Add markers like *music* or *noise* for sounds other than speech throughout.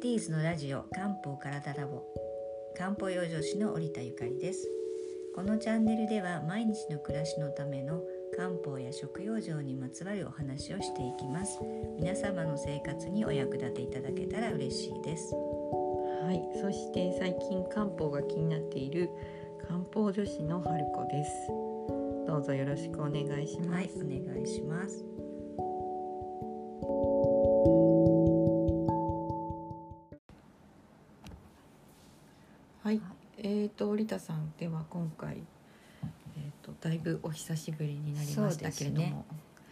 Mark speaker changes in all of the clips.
Speaker 1: ティーズのラジオ漢方体ラボ漢方養生師の織田ゆかりです。このチャンネルでは毎日の暮らしのための漢方や食養生にまつわるお話をしていきます。皆様の生活にお役立ていただけたら嬉しいです。
Speaker 2: はい、そして最近漢方が気になっている漢方女子の春子です。どうぞよろしくお願いします。
Speaker 1: はいお願いします
Speaker 2: えーと織田さんでは今回えーとだいぶお久しぶりになりましたけれども、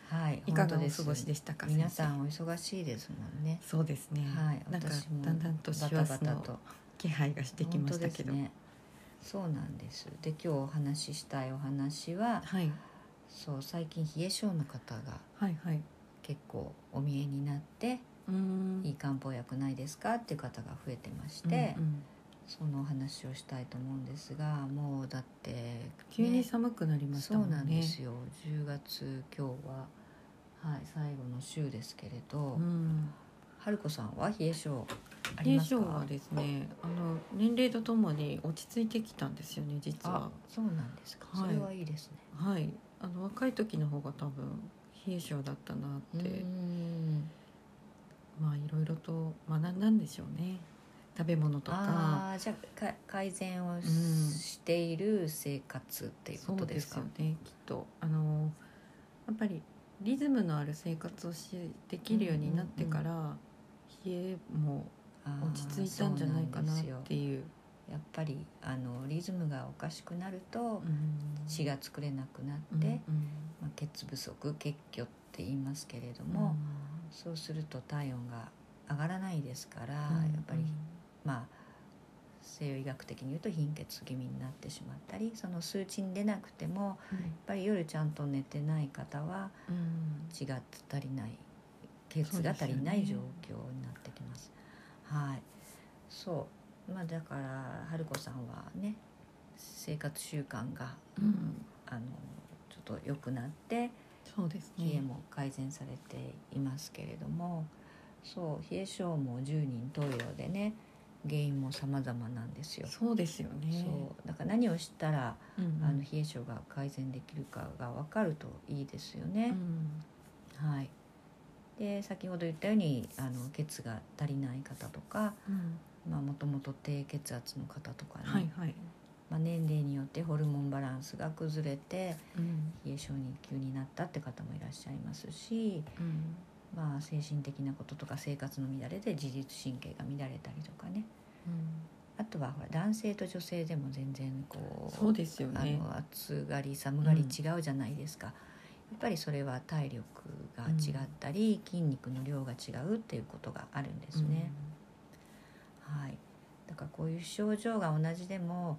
Speaker 1: はい
Speaker 2: いかがお過ごしでしたか。
Speaker 1: 皆
Speaker 2: 先
Speaker 1: さんお忙しいですもんね。
Speaker 2: 生そうですね。
Speaker 1: はい
Speaker 2: なんかだんだんと師走の気配がしてきましたけど、
Speaker 1: ね。そうなんです。で今日お話ししたいお話は
Speaker 2: はい。
Speaker 1: そう最近冷え性の方が
Speaker 2: はいはい。
Speaker 1: 結構お見えになって
Speaker 2: うーん。
Speaker 1: いい漢方薬ないですかっていう方が増えてまして、
Speaker 2: うんうん
Speaker 1: そのお話をしたいと思うんですがもうだって、ね
Speaker 2: 急に寒くなりました
Speaker 1: そう
Speaker 2: もんね。
Speaker 1: なんですよ。10月今日は、はい、最後の週ですけれど、
Speaker 2: うん。
Speaker 1: 春子さんは冷え性あ
Speaker 2: 冷え
Speaker 1: りますか？
Speaker 2: 性はですねあの年齢とともに落ち着いてきたんですよね実
Speaker 1: あ
Speaker 2: は
Speaker 1: そうなんですか、
Speaker 2: はい。
Speaker 1: それはいいですね。
Speaker 2: はい。あの若い時の方が多分冷え性だったなって
Speaker 1: うん。
Speaker 2: まあいろいろと学んだんでしょうね食べ物とか。
Speaker 1: じゃあか改善をし,、
Speaker 2: うん
Speaker 1: ている生活っていうことですか？
Speaker 2: そうですよねきっと。あのやっぱりリズムのある生活をしできるようになってから、冷えも落ち着いたんじゃないかなっていう。
Speaker 1: やっぱりあのリズムがおかしくなると
Speaker 2: うん。
Speaker 1: 血が作れなくなって、
Speaker 2: うんうん。
Speaker 1: まあ、血不足血虚って言いますけれども、そうすると体温が上がらないですから、
Speaker 2: うん。
Speaker 1: やっぱりまあ西洋医学的に言うと貧血気味になってしまったりその数値に出なくても
Speaker 2: うん
Speaker 1: やっぱり夜ちゃんと寝てない方は
Speaker 2: うん。
Speaker 1: 血が足りない血が足りない状況になってきます。はい。そう。まあだから春子さんはね生活習慣が、
Speaker 2: うん。
Speaker 1: あのちょっと良くなって
Speaker 2: そうですね。
Speaker 1: 冷えも改善されていますけれども、そう冷え性も十人十色でね原因も様々なんですよ。
Speaker 2: そうですよね。
Speaker 1: そう。だから何をしたら、
Speaker 2: うんうん。
Speaker 1: あの冷え性が改善できるかが分かるといいですよね。
Speaker 2: うん。
Speaker 1: はい、で先ほど言ったようにあの血が足りない方とか
Speaker 2: うん。
Speaker 1: もともと低血圧の方とかね、
Speaker 2: はいはい。
Speaker 1: まあ、年齢によってホルモンバランスが崩れて
Speaker 2: うん。
Speaker 1: 冷え性に急になったって方もいらっしゃいますし、
Speaker 2: うん
Speaker 1: まあ、精神的なこととか生活の乱れで自律神経が乱れたりとかね。あとはほら男性と女性でも全然こう
Speaker 2: そうですよね。
Speaker 1: あの暑がり寒がり違うじゃないですか、やっぱりそれは体力が違ったり、筋肉の量が違うっていうことがあるんですね、はい、だからこういう症状が同じでも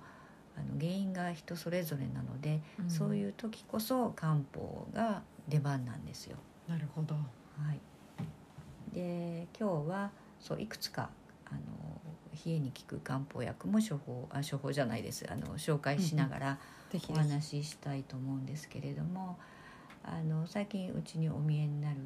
Speaker 1: あの原因が人それぞれなので、
Speaker 2: うん。
Speaker 1: そういう時こそ漢方が出番なんですよ。
Speaker 2: なるほど
Speaker 1: はい、で今日はそういくつかあの冷えに効く漢方薬も処方あ処方じゃないです。あの紹介しながらお話ししたいと思うんですけれどもあの最近うちにお見えになる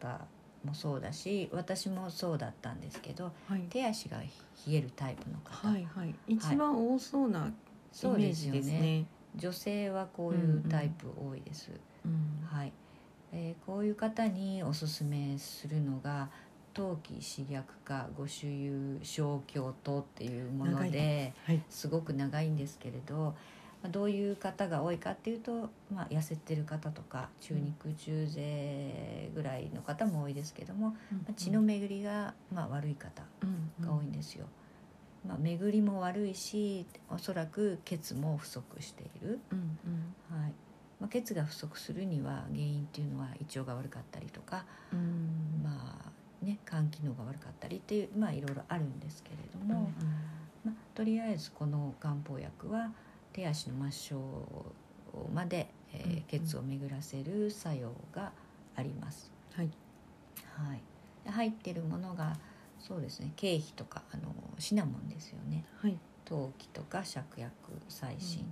Speaker 1: 方もそうだし私もそうだったんですけど
Speaker 2: はい。
Speaker 1: 手足が冷えるタイプの方、
Speaker 2: はいはい。一番多そうなイ
Speaker 1: そう
Speaker 2: メージ
Speaker 1: ですよね
Speaker 2: ですね。
Speaker 1: 女性はこういうタイプ多いです。
Speaker 2: うん。
Speaker 1: はい、えーこういう方におすすめするのが陶器刺逆化五種油小鏡糖っていうもの
Speaker 2: 長
Speaker 1: で
Speaker 2: はい。
Speaker 1: すごく長いんですけれど、まあ、どういう方が多いかっていうと、まあ、痩せてる方とか中肉中背ぐらいの方も多いですけども、まあ、血の巡りが、まあ、悪い方が多いんですよ。まあ、巡りも悪いしおそらく血も不足している。
Speaker 2: うんうん。
Speaker 1: はいまあ、血が不足するには原因っていうのは胃腸が悪かったりとか、
Speaker 2: うん。
Speaker 1: まあね、肝機能が悪かったりっていうまあいろいろあるんですけれども、まあ、とりあえずこの漢方薬は手足の末梢まで、えー
Speaker 2: うんうん。
Speaker 1: 血を巡らせる作用があります。
Speaker 2: はい。
Speaker 1: はい、で入ってるものがそうですね経費とかあのシナモンですよね。
Speaker 2: はい。
Speaker 1: 陶器とか芍薬細心、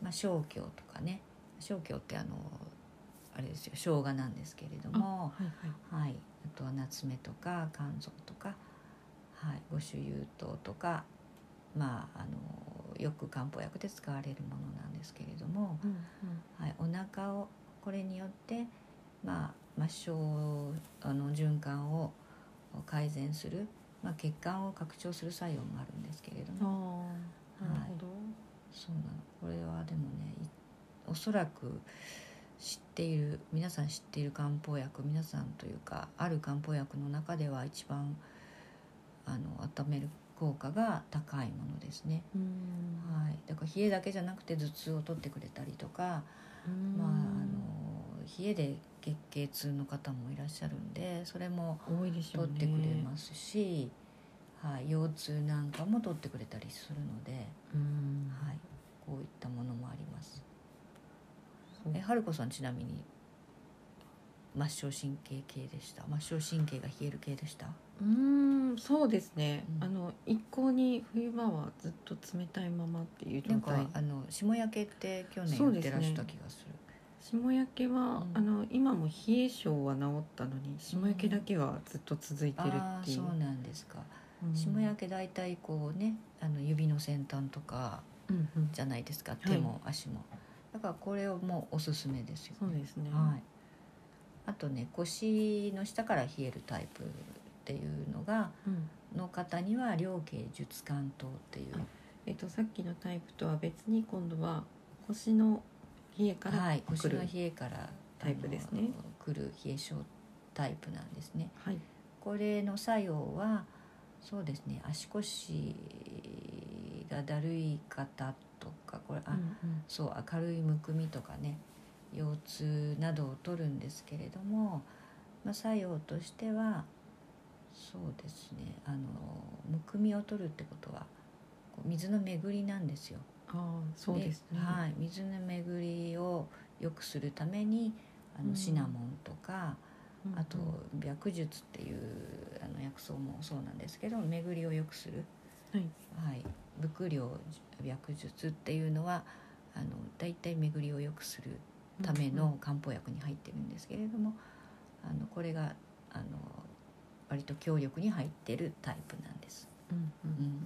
Speaker 1: まあ、生姜とかね生姜ってあのあれですよ生姜なんですけれども
Speaker 2: はいはい。
Speaker 1: はい、あとは夏目とか肝臓とか、はい、五種優等とか、まあ、あのよく漢方薬で使われるものなんですけれども、
Speaker 2: うん。
Speaker 1: はい、お腹をこれによって、まあ、末梢あの循環を改善する、まあ、血管を拡張する作用もあるんですけれど
Speaker 2: うん、
Speaker 1: も
Speaker 2: ああなるほど、
Speaker 1: そうなのこれはでもねいおそらく知っている皆さん知っている漢方薬皆さんというかある漢方薬の中では一番あの温める効果が高いものですね。
Speaker 2: うん。
Speaker 1: はい、だから冷えだけじゃなくて頭痛を取ってくれたりとか、
Speaker 2: うん。
Speaker 1: まあ、あの冷えで月経痛の方もいらっしゃるんでそれも取ってくれますし、はい、腰痛なんかも取ってくれたりするので、
Speaker 2: うん。
Speaker 1: はい、こういったものもあります。え春子さんちなみに末梢神経系でした？末梢神経が冷える系でした？
Speaker 2: うーんそうですね、
Speaker 1: うん。
Speaker 2: あの一向に冬場はずっと冷たいままっていう
Speaker 1: なんか
Speaker 2: 状態
Speaker 1: あの霜焼けって去年言ってらした気がする。
Speaker 2: 霜焼けは、
Speaker 1: うん。
Speaker 2: あの今も冷え性は治ったのに霜焼けだけはずっと続いてるっていう、
Speaker 1: そうなんですか、
Speaker 2: うん。
Speaker 1: 霜焼け大体こうねあの指の先端とか
Speaker 2: うんうん。
Speaker 1: じゃないですか？
Speaker 2: い
Speaker 1: 手も足も、だからこれをもうおすすめですよ
Speaker 2: そうですね、
Speaker 1: はい、あとね腰の下から冷えるタイプっていうのが
Speaker 2: うん。
Speaker 1: の方には両頸術関東っていう、
Speaker 2: えっと、さっきのタイプとは別に今度は腰の冷えから
Speaker 1: はい、腰の冷えから
Speaker 2: タイプですね。
Speaker 1: 来る冷え性タイプなんですね。
Speaker 2: はい。
Speaker 1: これの作用はそうですね足腰がだるい方とかこれあ、
Speaker 2: うんうん。
Speaker 1: そう明るいむくみとかね腰痛などを取るんですけれども、まあ、作用としてはそうですねあのむくみを取るってことは水の巡りなんですよ。
Speaker 2: ああそうですね。
Speaker 1: はい、水の巡りを良くするためにあ
Speaker 2: うん。
Speaker 1: のシナモンとか、
Speaker 2: うん。
Speaker 1: あと白術っていうあの薬草もそうなんですけど巡りを良くする、
Speaker 2: はい。
Speaker 1: はい、伏量白術っていうのはあの大体巡りを良くするための漢方薬に入ってるんですけれども、あのこれがあの割と強力に入ってるタイプなんです。
Speaker 2: うんうん。
Speaker 1: うん。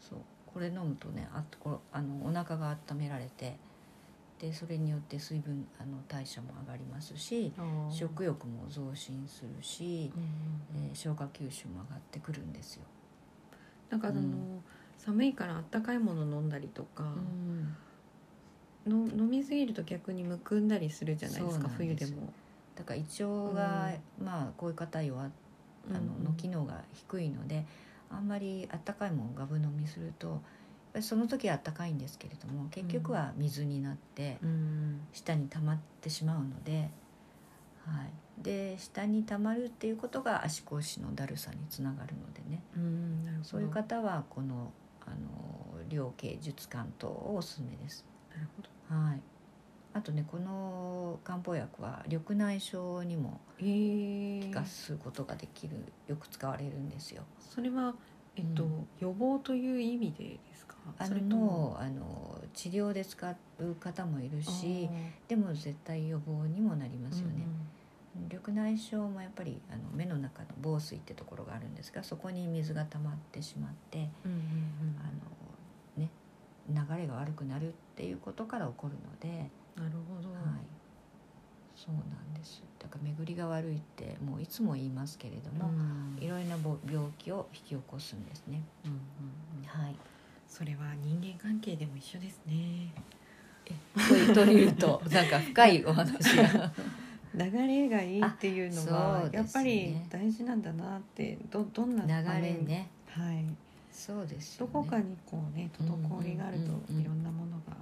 Speaker 1: そう。これ飲むとねあとこあのお腹が温められてでそれによって水分あの代謝も上がりますし食欲も増進するし、
Speaker 2: うんうん。
Speaker 1: えー消化吸収も上がってくるんですよ。
Speaker 2: なんかあの、
Speaker 1: うん
Speaker 2: 寒いからあったかいもの飲んだりとか、の飲みすぎると逆にむくんだりするじゃないですか冬でも。
Speaker 1: だから胃腸が、まあこういう方弱あのの機能が低いのであんまりあったかいものをガブ飲みするとやっぱりその時はあったかいんですけれども結局は水になって
Speaker 2: うん。
Speaker 1: 下に溜まってしまうので、はい、で下に溜まるっていうことが足腰のだるさにつながるのでね。
Speaker 2: うん
Speaker 1: そういう方はこのあの両頸術関東をおすすめです。
Speaker 2: なるほど。
Speaker 1: はい、あとねこの漢方薬は緑内障にも
Speaker 2: えー。
Speaker 1: 効かすことができる、よく使われるんですよ。
Speaker 2: それはえっと、
Speaker 1: うん。
Speaker 2: 予防という意味でですか？
Speaker 1: あの
Speaker 2: それとも？
Speaker 1: もうあの治療で使う方もいるし
Speaker 2: あ
Speaker 1: でも絶対予防にもなり
Speaker 2: ー
Speaker 1: ますよね。緑内障もやっぱりあの目の中の房水ってところがあるんですがそこに水が溜まってしまってあの、ね、流れが悪くなるっていうことから起こるので、
Speaker 2: なるほど、
Speaker 1: はい、そうなんです。だから巡りが悪いってもういつも言いますけれども、
Speaker 2: うん。
Speaker 1: いろいろなぼ病気を引き起こすんですね。
Speaker 2: うんうんうん。
Speaker 1: はい、
Speaker 2: それは人間関係でも一緒ですね。
Speaker 1: というというとなんか深いお話が *laughs*
Speaker 2: 流れがいいっていうのは、やっぱり大事なんだなってどどんな
Speaker 1: 流れね。
Speaker 2: はい。
Speaker 1: そうですよね。
Speaker 2: どこかにこうね滞りがあると
Speaker 1: うんうんうん。うん
Speaker 2: いろんなものが、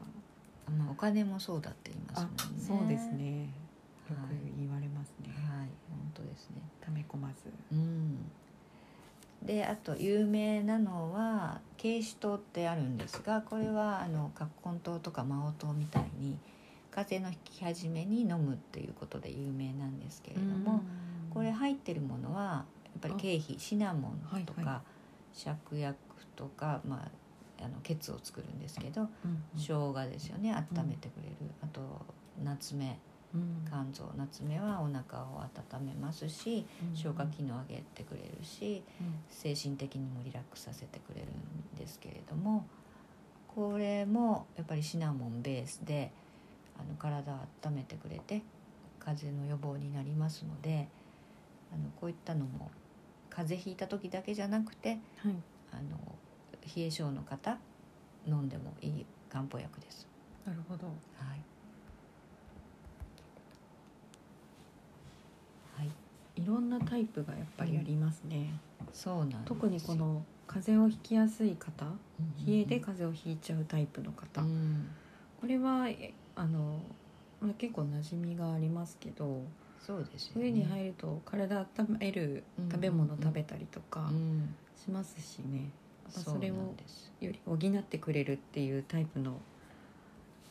Speaker 1: まあ、お金もそうだって言います
Speaker 2: あ
Speaker 1: もんね。
Speaker 2: そうですね。よく
Speaker 1: はい
Speaker 2: 言われますね、
Speaker 1: はい本当ですね。
Speaker 2: 溜め込まず。
Speaker 1: うん。であと有名なのは慶子糖ってあるんですがこれはあの葛根糖とか麻黄糖みたいに風邪のひき始めに飲むっていうことで有名なんですけれども、これ入ってるものはやっぱり経費シナモンとか、
Speaker 2: はいは
Speaker 1: 芍薬とか、まあ、あの血を作るんですけど
Speaker 2: うんうん。
Speaker 1: 生姜ですよね温めてくれる、あと夏目
Speaker 2: うん。
Speaker 1: 肝臓夏目はお腹を温めますし
Speaker 2: うん。
Speaker 1: 消化機能を上げてくれるし
Speaker 2: うん。
Speaker 1: 精神的にもリラックスさせてくれるんですけれどもこれもやっぱりシナモンベースであの体を温めてくれて風邪の予防になりますのであのこういったのも風邪ひいた時だけじゃなくて
Speaker 2: はい。
Speaker 1: あの冷え性の方飲んでもいい漢方薬です。
Speaker 2: なるほど。
Speaker 1: はい、はい、
Speaker 2: いろんなタイプがやっぱりありますね、
Speaker 1: そうなんですよ。
Speaker 2: 特にこの風邪をひきやすい方
Speaker 1: うん
Speaker 2: 冷えで風邪をひいちゃうタイプの方、
Speaker 1: うん。
Speaker 2: これはえあのまあ結構馴染みがありますけど
Speaker 1: そうですよね。
Speaker 2: 冬に入ると体温める食べ物食べたりとか
Speaker 1: うん。
Speaker 2: しますしね、まあ
Speaker 1: そ
Speaker 2: れをより補ってくれるっていうタイプの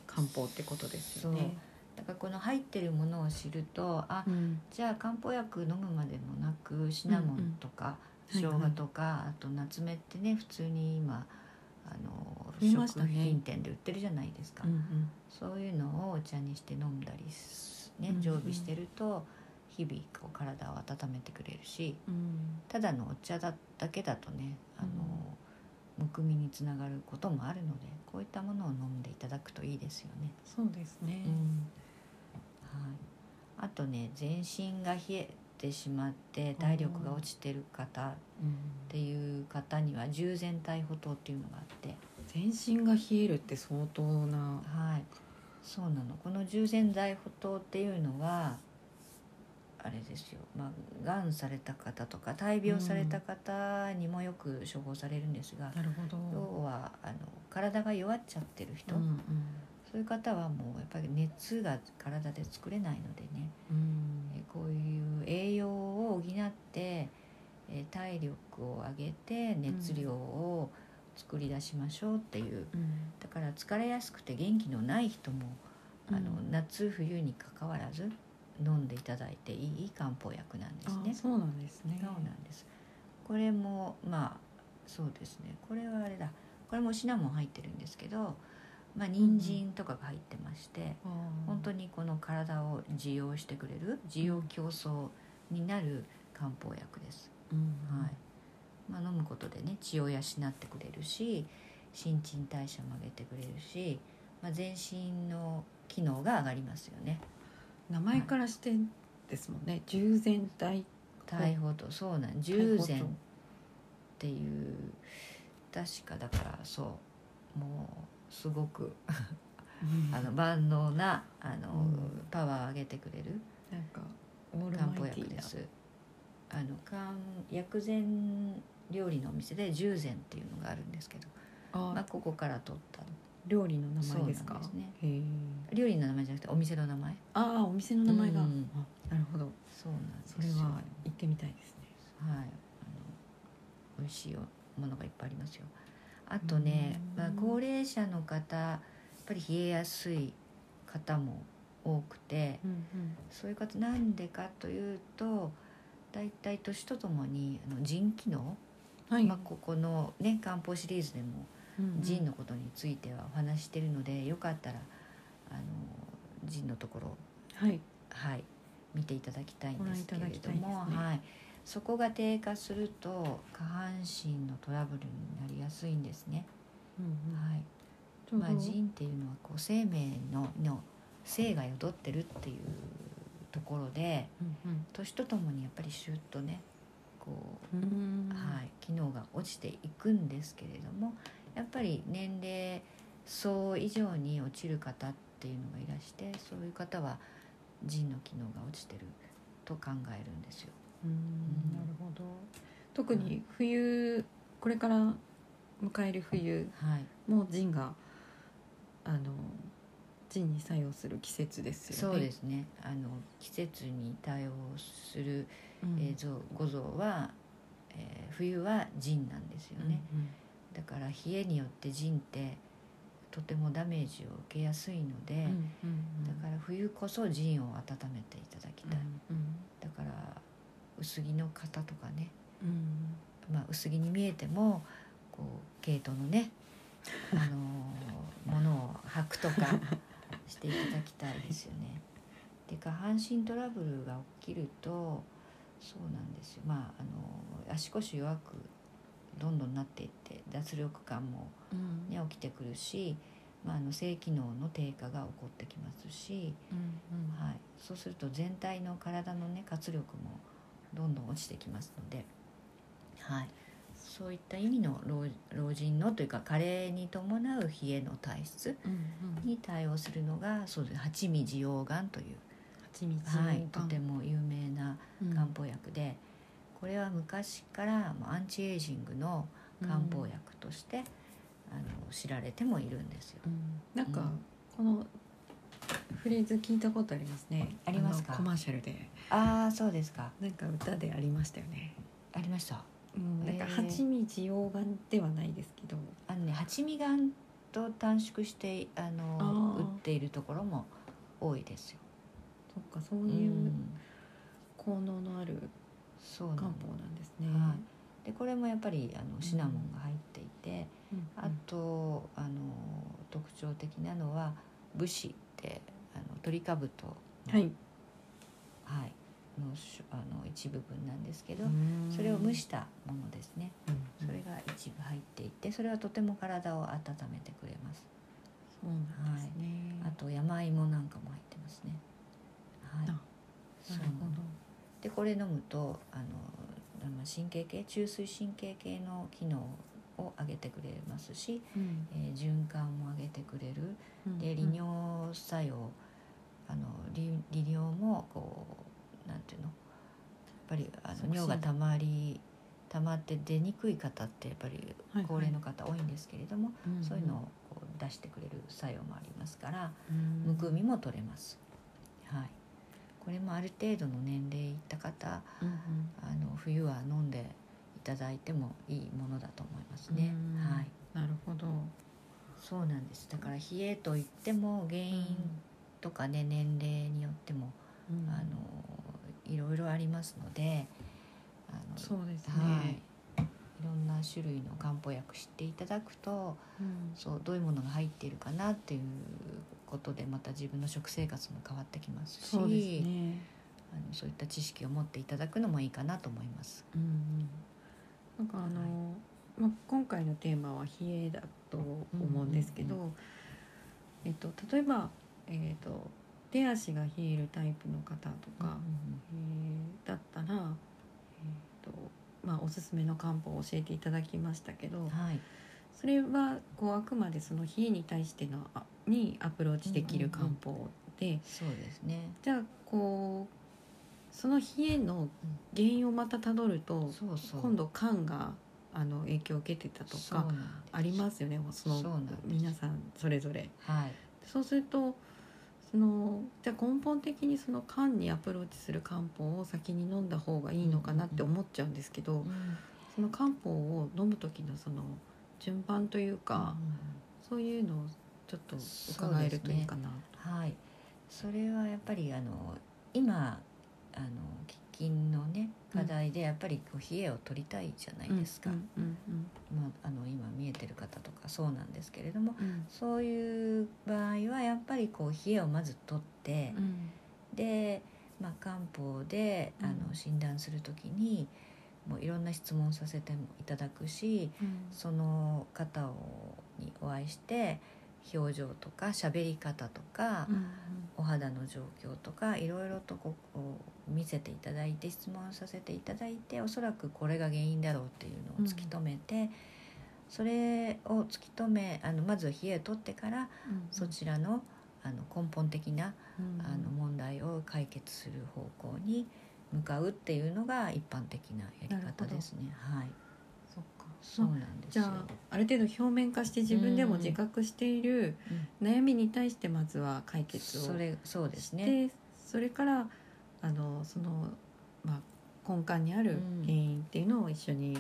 Speaker 2: 漢方ってことですよね。
Speaker 1: だからこの入ってるものを知るとあ
Speaker 2: うん。
Speaker 1: じゃあ漢方薬飲むまでもなくシナモンとか
Speaker 2: うんうん。
Speaker 1: 生姜とか、あと夏目ってね普通に今あの
Speaker 2: ね
Speaker 1: 食品店で売ってるじゃないですか、
Speaker 2: うん
Speaker 1: そういうのをお茶にして飲んだりすね
Speaker 2: うんうん。
Speaker 1: 常備してると日々こう体を温めてくれるし
Speaker 2: うん。うん
Speaker 1: ただのお茶だだけだとねあの、むくみにつながることもあるのでこういったものを飲んでいただくといいですよね。
Speaker 2: そうですね。
Speaker 1: はい、あとね全身が冷えてしまって体力が落ちてる方っ
Speaker 2: うん。
Speaker 1: ていう方には従前体補糖っていうのがあって。
Speaker 2: 全身が冷えるって相当な。
Speaker 1: はい。そうなの。この従前体補糖っていうのはあれですよ。まあがんされた方とか大病された方にもよく処方されるんですが、
Speaker 2: なるほど。
Speaker 1: 要はあの体が弱っちゃってる人、
Speaker 2: うんうん
Speaker 1: そういう方はもうやっぱり熱が体で作れないのでね。
Speaker 2: うん。
Speaker 1: えーこういう栄養を補って、えー体力を上げて熱量を作り出しましょうっていう。
Speaker 2: うん。
Speaker 1: だから疲れやすくて元気のない人もあの、
Speaker 2: うん。
Speaker 1: 夏冬にかかわらず飲んでいただいていい漢方薬なんですね。
Speaker 2: あそうなんですね。
Speaker 1: そうなんです。これもまあそうですね。これはあれだ。これもシナモン入ってるんですけどまあ人参とかが入ってまして、
Speaker 2: あー
Speaker 1: 本当にこの体を滋養してくれる滋養競争になる漢方薬です、
Speaker 2: うん
Speaker 1: はい。まあ、飲むことでね血を養ってくれるし新陳代謝も上げてくれるし、まあ、全身の機能が上がりますよね。
Speaker 2: 名前からしてですもんね。従前体。
Speaker 1: 大補と。そうなん。従前っていう確かだからそう。もうすごくあの万能なあの、
Speaker 2: うん
Speaker 1: パワーを上げてくれる
Speaker 2: なんかオール
Speaker 1: 漢方
Speaker 2: マイティーな。
Speaker 1: 薬ですあの漢薬膳料理のお店で従前っていうのがあるんですけど、
Speaker 2: あ
Speaker 1: まあ、ここから取った
Speaker 2: 料理の名前ですか？
Speaker 1: ね。料理の名前じゃなくてお店の名前
Speaker 2: ああお店の名前が。
Speaker 1: うん
Speaker 2: あなるほど。
Speaker 1: そうなんです
Speaker 2: それは行ってみたいですね。
Speaker 1: はいあの美味しいものがいっぱいありますよあとね、
Speaker 2: うん。
Speaker 1: まあ、高齢者の方やっぱり冷えやすい方も多くて
Speaker 2: うん
Speaker 1: そういう方なんでかというと大体年とともにあの腎機能、
Speaker 2: はい。
Speaker 1: まあ、ここのね漢方シリーズでも
Speaker 2: うんうん。
Speaker 1: 腎のことについてはお話ししてるのでよかったらあの腎のところ
Speaker 2: はい。
Speaker 1: はい見ていただきたいんですけれども、
Speaker 2: ですね。
Speaker 1: はい、そこが低下すると下半身のトラブルになりやすいんですね。
Speaker 2: うん
Speaker 1: はい
Speaker 2: うん。
Speaker 1: まあ、腎っていうのはこう生命のの生が宿ってるっていうところで
Speaker 2: うんうん
Speaker 1: 年とともにやっぱりシュッとねこうはい、機能が落ちていくんですけれどもやっぱり年齢層以上に落ちる方っていうのがいらしてそういう方は腎の機能が落ちてると考えるんですよ。
Speaker 2: うーん。
Speaker 1: うん
Speaker 2: なるほど。特に冬これから迎える冬
Speaker 1: はい、
Speaker 2: もう腎があの腎に作用する季節ですよね。
Speaker 1: そうですね。あの季節に対応する、
Speaker 2: うん。
Speaker 1: えー像五臓は、えー冬は腎なんですよね、
Speaker 2: うん
Speaker 1: だから冷えによって腎ってとてもダメージを受けやすいので、
Speaker 2: うんうんうん。
Speaker 1: だから冬こそ腎を温めていただきたい、
Speaker 2: うん。
Speaker 1: だから薄着の方とかね、
Speaker 2: うん。
Speaker 1: まあ、薄着に見えてもこう毛糸のね、あのー *laughs* ものを履くとかしていただきたいですよね。で下半身トラブルが起きるとそうなんですよ。まああの足腰弱くどんどんなっていって脱力感も、
Speaker 2: うん。
Speaker 1: ね、起きてくるし、まあ、あの性機能の低下が起こってきますし、
Speaker 2: うん。
Speaker 1: はい、そうすると全体の体のね活力もどんどん落ちてきますので、はい、そういった意味の老老人のというか加齢に伴う冷えの体質
Speaker 2: うんうん。
Speaker 1: に対応するのがそうです八味地黄丸という、はい、とても有名な
Speaker 2: うん。
Speaker 1: 漢方薬で、これは昔からまあアンチエイジングの漢方薬として、あの知られてもいるんですよ。
Speaker 2: うん。なんか、
Speaker 1: うん。
Speaker 2: このフレーズ聞いたことありますね。
Speaker 1: ありますか？
Speaker 2: のコマーシャルで。
Speaker 1: ああそうですか。
Speaker 2: なんか歌でありましたよね。
Speaker 1: ありました。
Speaker 2: うんなんか蜂蜜溶岩ではないですけど。
Speaker 1: あのね八味丸と短縮してあの
Speaker 2: あー。
Speaker 1: 売っているところも多いですよ。
Speaker 2: そっかそういう
Speaker 1: うん。
Speaker 2: 効能のある漢方なんですね、
Speaker 1: はい。でこれもやっぱりあのシナモンが入っていて、
Speaker 2: うん。
Speaker 1: あとあの特徴的なのは武士ってあの鳥かぶとの,、
Speaker 2: はい。
Speaker 1: はい、のしあの一部分なんですけど、
Speaker 2: うん。
Speaker 1: それを蒸したものですね。
Speaker 2: うん。
Speaker 1: それが一部入っていてそれはとても体を温めてくれます。
Speaker 2: そうなんですね、
Speaker 1: あと山芋なんかも入ってますね。はい。
Speaker 2: あ。
Speaker 1: そう。
Speaker 2: なるほど。
Speaker 1: でこれ飲むとあのまあ神経系中枢神経系の機能を上げてくれますし、
Speaker 2: うん。
Speaker 1: えー循環も上げてくれる。
Speaker 2: うん。
Speaker 1: で利尿作用あの利利尿もこうなんていうの？やっぱりあの尿がたまりたまって出にくい方ってやっぱり
Speaker 2: はい
Speaker 1: 高齢の方多いんですけれども、
Speaker 2: うん
Speaker 1: そういうのをこう出してくれる作用もありますから
Speaker 2: うん。
Speaker 1: むくみも取れます。はい、これもある程度の年齢いった方
Speaker 2: うんうん。
Speaker 1: あの冬は飲んでいただいてもいいものだと思いますね。
Speaker 2: うん
Speaker 1: はい、
Speaker 2: なるほど。
Speaker 1: そうなんです。だから冷えといっても原因とかね、年齢によっても
Speaker 2: うん。
Speaker 1: あのいろいろありますので、あの
Speaker 2: そうです
Speaker 1: はい。
Speaker 2: ね、
Speaker 1: いろんな種類の漢方薬知っていただくと、
Speaker 2: うん。
Speaker 1: そうどういうものが入っているかなっていうことでまた自分の食生活も変わってきますし、
Speaker 2: そうですね。
Speaker 1: あのそういった知識を持っていただくのもいいかなと思います。
Speaker 2: うんうん。なんかあの、まあ、今回のテーマは冷えだと思うんですけど、
Speaker 1: うんうん。
Speaker 2: えっと、例えば、えっと、手足が冷えるタイプの方とか、えーだったら、えっとまあ、おすすめの漢方を教えていただきましたけど、
Speaker 1: はい、
Speaker 2: それはこうあくまでその冷えに対してのあにアプローチできる漢方で、
Speaker 1: そうですね。
Speaker 2: じゃあこうその冷えの原因をまたたどると、
Speaker 1: そうそう。
Speaker 2: 今度肝があの影響を受けてたとかありますよねその皆さんそれぞれ。
Speaker 1: はい。
Speaker 2: そうするとそのじゃあ根本的にその肝にアプローチする漢方を先に飲んだ方がいいのかなって思っちゃうんですけど、その漢方を飲む時のその順番というか、そういうのをちょっと伺えるといいかなと。
Speaker 1: はい。それはやっぱりあの今あの喫緊のね課題でやっぱりこう冷えを取りたいじゃないですか。
Speaker 2: うんうん
Speaker 1: まああの今見えてる方とかそうなんですけれども、
Speaker 2: うん。
Speaker 1: そういう場合はやっぱりこう冷えをまず取って
Speaker 2: う、ん。
Speaker 1: で、まあ漢方であ
Speaker 2: うん。
Speaker 1: の診断するときに。もういろんな質問させてもいただくし
Speaker 2: うん。
Speaker 1: その方をにお会いして表情とか喋り方とか、
Speaker 2: うん。
Speaker 1: お肌の状況とかいろいろとこうこう見せていただいて質問させていただいておそらくこれが原因だろうっていうのを突き止めて、それを突き止めあのまずは冷えを取ってから、
Speaker 2: うん
Speaker 1: そちらのあの根本的な
Speaker 2: うん。
Speaker 1: あの問題を解決する方向に向かうっていうのが一般的なやり方ですね。はい、
Speaker 2: そ
Speaker 1: うなんですよ。
Speaker 2: じゃあある程度表面化して自分でも自覚している
Speaker 1: うん。
Speaker 2: 悩みに対してまずは解決を
Speaker 1: それそうです
Speaker 2: で
Speaker 1: ね。
Speaker 2: それからあのその、まあ、根幹にある原因っていうのを一緒に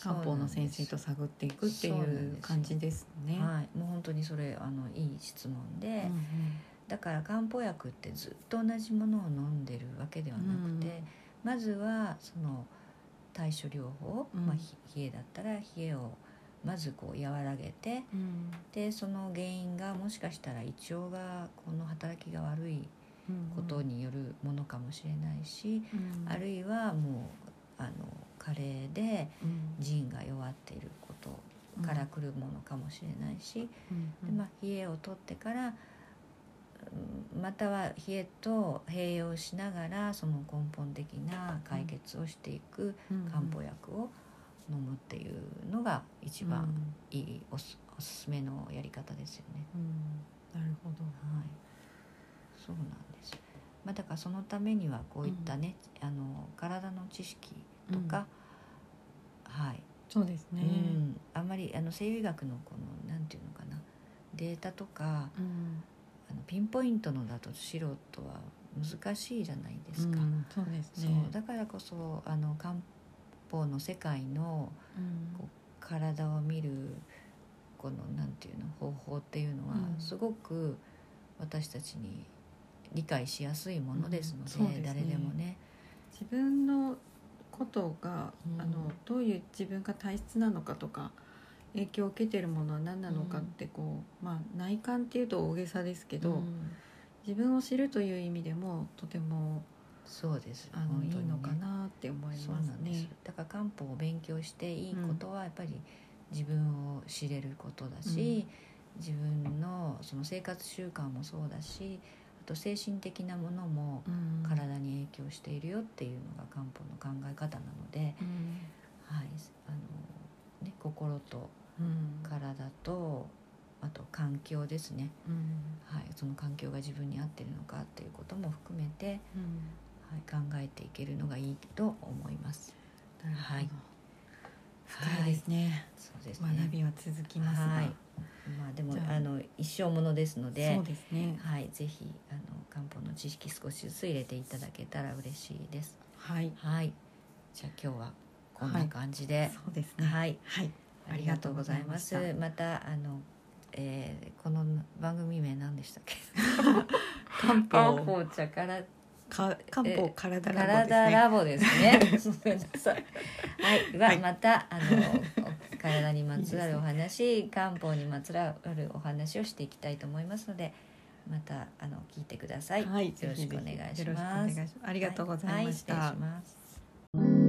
Speaker 2: 漢方の先生と探っていくってい
Speaker 1: そう
Speaker 2: 感じですね。
Speaker 1: はい、もう本当にそれあのいい質問で、
Speaker 2: うんうん。
Speaker 1: だから漢方薬ってずっと同じものを飲んでるわけではなくて、まずはその対処療法、
Speaker 2: うん。
Speaker 1: まあ、ひ冷えだったら冷えをまずこう和らげて
Speaker 2: うん。
Speaker 1: でその原因がもしかしたら胃腸がこの働きが悪いことによるものかもしれないし、あるいはもうあの加齢で腎が弱っていることから来るものかもしれないし、でまあ、冷えを取ってからまたは冷えと併用しながらその根本的な解決をしていく漢方薬を飲むっていうのが一番いいおすおすすめのやり方ですよね。
Speaker 2: なるほど、
Speaker 1: はい、そうなんです。まあ、だからそのためにはこういったね、あの体の知識とか、はい。
Speaker 2: そうですね、う
Speaker 1: ん、あんまりあの西医学のこのなんていうのかなデータとか、うん、あのピンポイントのだと素人は難しいじゃないですか。うん、
Speaker 2: そうですね。
Speaker 1: だからこそあの漢方の世界の、こう体を見るこのなんていうの方法っていうのは、すごく私たちに理解しやすいものですので,、でね、誰でもね。
Speaker 2: 自分のことが、うん、あのどういう自分が体質なのかとか影響を受けてるものは何なのかってこう、まあ内観っていうと大げさですけど、自分を知るという意味でもとても
Speaker 1: そうです。
Speaker 2: あの、ね、いいのかなって思いますね。
Speaker 1: だから漢方を勉強していいことはやっぱり自分を知れることだし、うん、自分のその生活習慣もそうだしと精神的なものも体に影響しているよっていうのが漢方の考え方なので、うん、はい。あのね、心と体と、あと環境ですね、うん、はい、その環境が自分に合ってるのかっていうことも含めて、はい、考えていけるのがいいと思います。
Speaker 2: はい、深いですね、はい、そうですね。学びは続きますはい。
Speaker 1: まあでもあの一生ものですので
Speaker 2: そうですね。
Speaker 1: はい。ぜひあの漢方の知識少しずつ入れていただけたら嬉しいです。
Speaker 2: はい。
Speaker 1: はい。じゃあ今日はこんな感じで、はい、
Speaker 2: そうですね。
Speaker 1: はい、はい、ありがとうございます。またあのえー、この番組名何でしたっけ？*laughs* 漢方。茶から
Speaker 2: か漢方体
Speaker 1: ラボですね。はい、はまたあの体にまつわるお話、いいね、漢方にまつわるお話をしていきたいと思いますので、またあの聞いてください。
Speaker 2: はい、よ
Speaker 1: ろしくお願いします。
Speaker 2: ありがとうございました。
Speaker 1: はい。